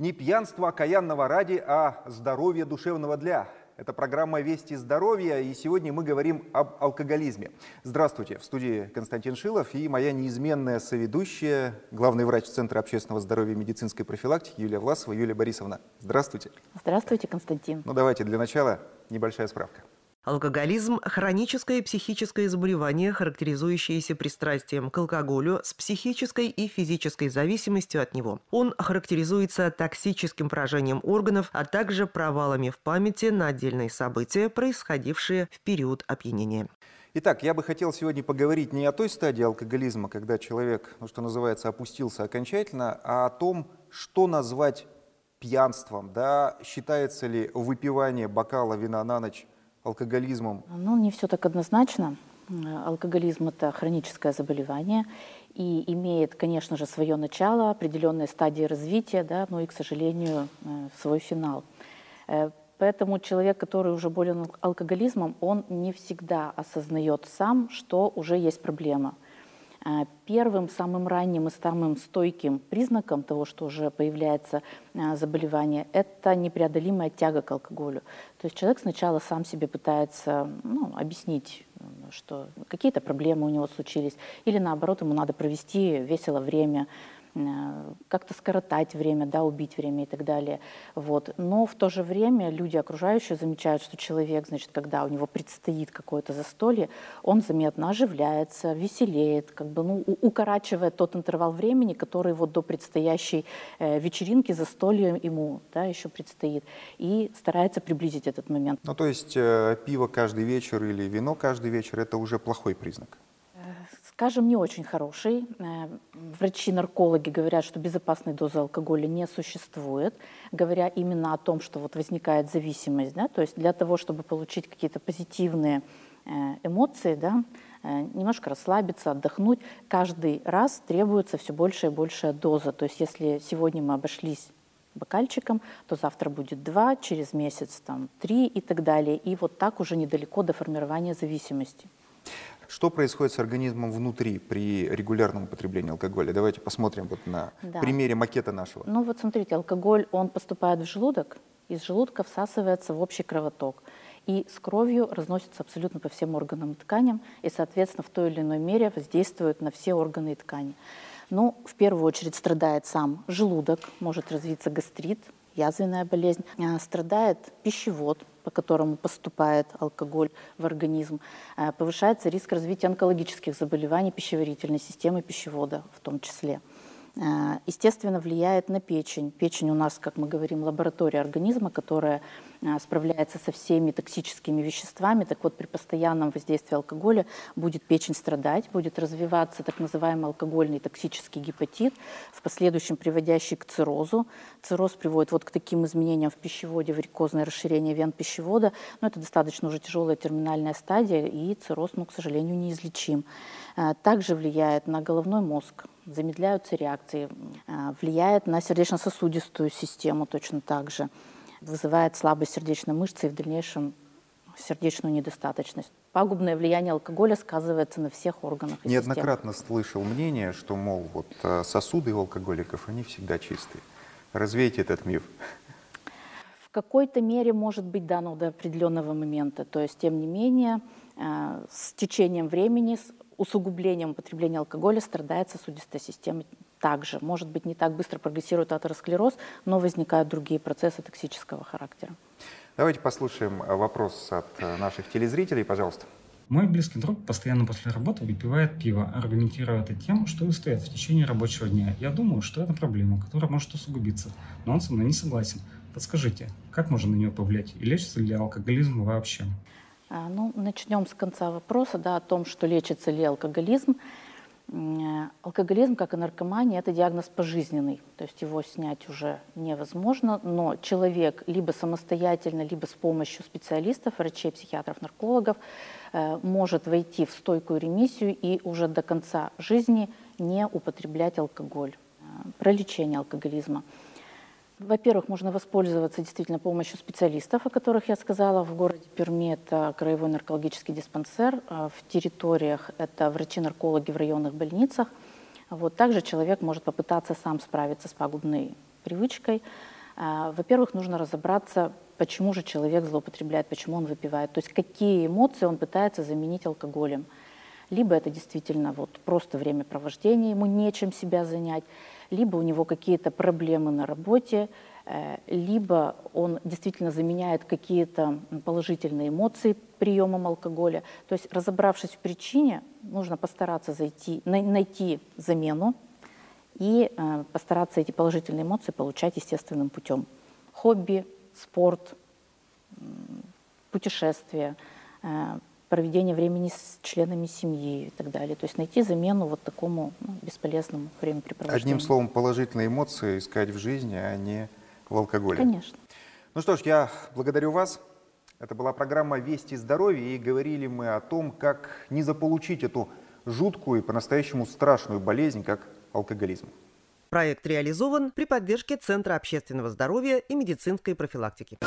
Не пьянство окаянного ради, а здоровье душевного для. Это программа «Вести здоровья», и сегодня мы говорим об алкоголизме. Здравствуйте, в студии Константин Шилов и моя неизменная соведущая, главный врач Центра общественного здоровья и медицинской профилактики Юлия Власова. Юлия Борисовна, здравствуйте. Здравствуйте, Константин. Ну давайте для начала небольшая справка. Алкоголизм – хроническое психическое заболевание, характеризующееся пристрастием к алкоголю с психической и физической зависимостью от него. Он характеризуется токсическим поражением органов, а также провалами в памяти на отдельные события, происходившие в период опьянения. Итак, я бы хотел сегодня поговорить не о той стадии алкоголизма, когда человек, ну, что называется, опустился окончательно, а о том, что назвать пьянством. Да? Считается ли выпивание бокала вина на ночь алкоголизмом? Ну, не все так однозначно. Алкоголизм – это хроническое заболевание и имеет, конечно же, свое начало, определенные стадии развития, да, но и, к сожалению, э, свой финал. Э, поэтому человек, который уже болен алкоголизмом, он не всегда осознает сам, что уже есть проблема – первым, самым ранним и самым стойким признаком того, что уже появляется а, заболевание, это непреодолимая тяга к алкоголю. То есть человек сначала сам себе пытается ну, объяснить, что какие-то проблемы у него случились, или наоборот, ему надо провести весело время, как-то скоротать время, да, убить время и так далее. Вот. Но в то же время люди окружающие замечают, что человек, значит, когда у него предстоит какое-то застолье, он заметно оживляется, веселеет, как бы, ну, укорачивает тот интервал времени, который вот до предстоящей э, вечеринки, застолья ему да, еще предстоит, и старается приблизить этот момент. Ну, то есть э, пиво каждый вечер или вино каждый вечер – это уже плохой признак? Скажем, не очень хороший. Э, врачи-наркологи говорят, что безопасной дозы алкоголя не существует, говоря именно о том, что вот возникает зависимость. Да? То есть для того, чтобы получить какие-то позитивные э, эмоции, да, э, немножко расслабиться, отдохнуть, каждый раз требуется все больше и большая доза. То есть если сегодня мы обошлись бокальчиком, то завтра будет два, через месяц там три и так далее. И вот так уже недалеко до формирования зависимости. Что происходит с организмом внутри при регулярном употреблении алкоголя? Давайте посмотрим вот на да. примере макета нашего. Ну вот смотрите, алкоголь, он поступает в желудок, из желудка всасывается в общий кровоток и с кровью разносится абсолютно по всем органам и тканям, и, соответственно, в той или иной мере воздействует на все органы и ткани. Ну, в первую очередь страдает сам желудок, может развиться гастрит, язвенная болезнь, а, страдает пищевод, по которому поступает алкоголь в организм, а, повышается риск развития онкологических заболеваний пищеварительной системы пищевода в том числе. А, естественно, влияет на печень. Печень у нас, как мы говорим, лаборатория организма, которая а, справляется со всеми токсическими веществами. Так вот, при постоянном воздействии алкоголя будет печень страдать, будет развиваться так называемый алкогольный токсический гепатит, в последующем приводящий к циррозу. Цирроз приводит вот к таким изменениям в пищеводе, варикозное расширение вен пищевода. Но это достаточно уже тяжелая терминальная стадия, и цирроз, ну, к сожалению, неизлечим. А, также влияет на головной мозг, замедляются реакции, а, влияет на сердечно-сосудистую систему точно так же, вызывает слабость сердечной мышцы и в дальнейшем сердечную недостаточность. Пагубное влияние алкоголя сказывается на всех органах. И Неоднократно системах. слышал мнение, что, мол, вот а, сосуды у алкоголиков, они всегда чистые. Развейте этот миф. В какой-то мере может быть дано до определенного момента. То есть, тем не менее, с течением времени, усугублением употребления алкоголя страдает сосудистая система также. Может быть, не так быстро прогрессирует атеросклероз, но возникают другие процессы токсического характера. Давайте послушаем вопрос от наших телезрителей, пожалуйста. Мой близкий друг постоянно после работы выпивает пиво, аргументируя это тем, что устает в течение рабочего дня. Я думаю, что это проблема, которая может усугубиться, но он со мной не согласен. Подскажите, как можно на нее повлиять и лечится ли алкоголизм вообще? А, ну, начнем с конца вопроса, да, о том, что лечится ли алкоголизм. Алкоголизм, как и наркомания, это диагноз пожизненный, то есть его снять уже невозможно, но человек либо самостоятельно, либо с помощью специалистов, врачей, психиатров, наркологов, э, может войти в стойкую ремиссию и уже до конца жизни не употреблять алкоголь. Э, про лечение алкоголизма. Во-первых, можно воспользоваться действительно помощью специалистов, о которых я сказала. В городе Перми это краевой наркологический диспансер, а в территориях это врачи-наркологи в районных больницах. Вот. Также человек может попытаться сам справиться с пагубной привычкой. А, во-первых, нужно разобраться, почему же человек злоупотребляет, почему он выпивает, то есть какие эмоции он пытается заменить алкоголем. Либо это действительно вот просто времяпровождение, ему нечем себя занять, либо у него какие-то проблемы на работе, э, либо он действительно заменяет какие-то положительные эмоции приемом алкоголя. То есть, разобравшись в причине, нужно постараться зайти, найти замену и э, постараться эти положительные эмоции получать естественным путем. Хобби, спорт, путешествия, проведение времени с членами семьи и так далее. То есть найти замену вот такому ну, бесполезному времяпрепровождению. Одним словом, положительные эмоции искать в жизни, а не в алкоголе. Конечно. Ну что ж, я благодарю вас. Это была программа «Вести здоровья», и говорили мы о том, как не заполучить эту жуткую и по-настоящему страшную болезнь, как алкоголизм. Проект реализован при поддержке Центра общественного здоровья и медицинской профилактики.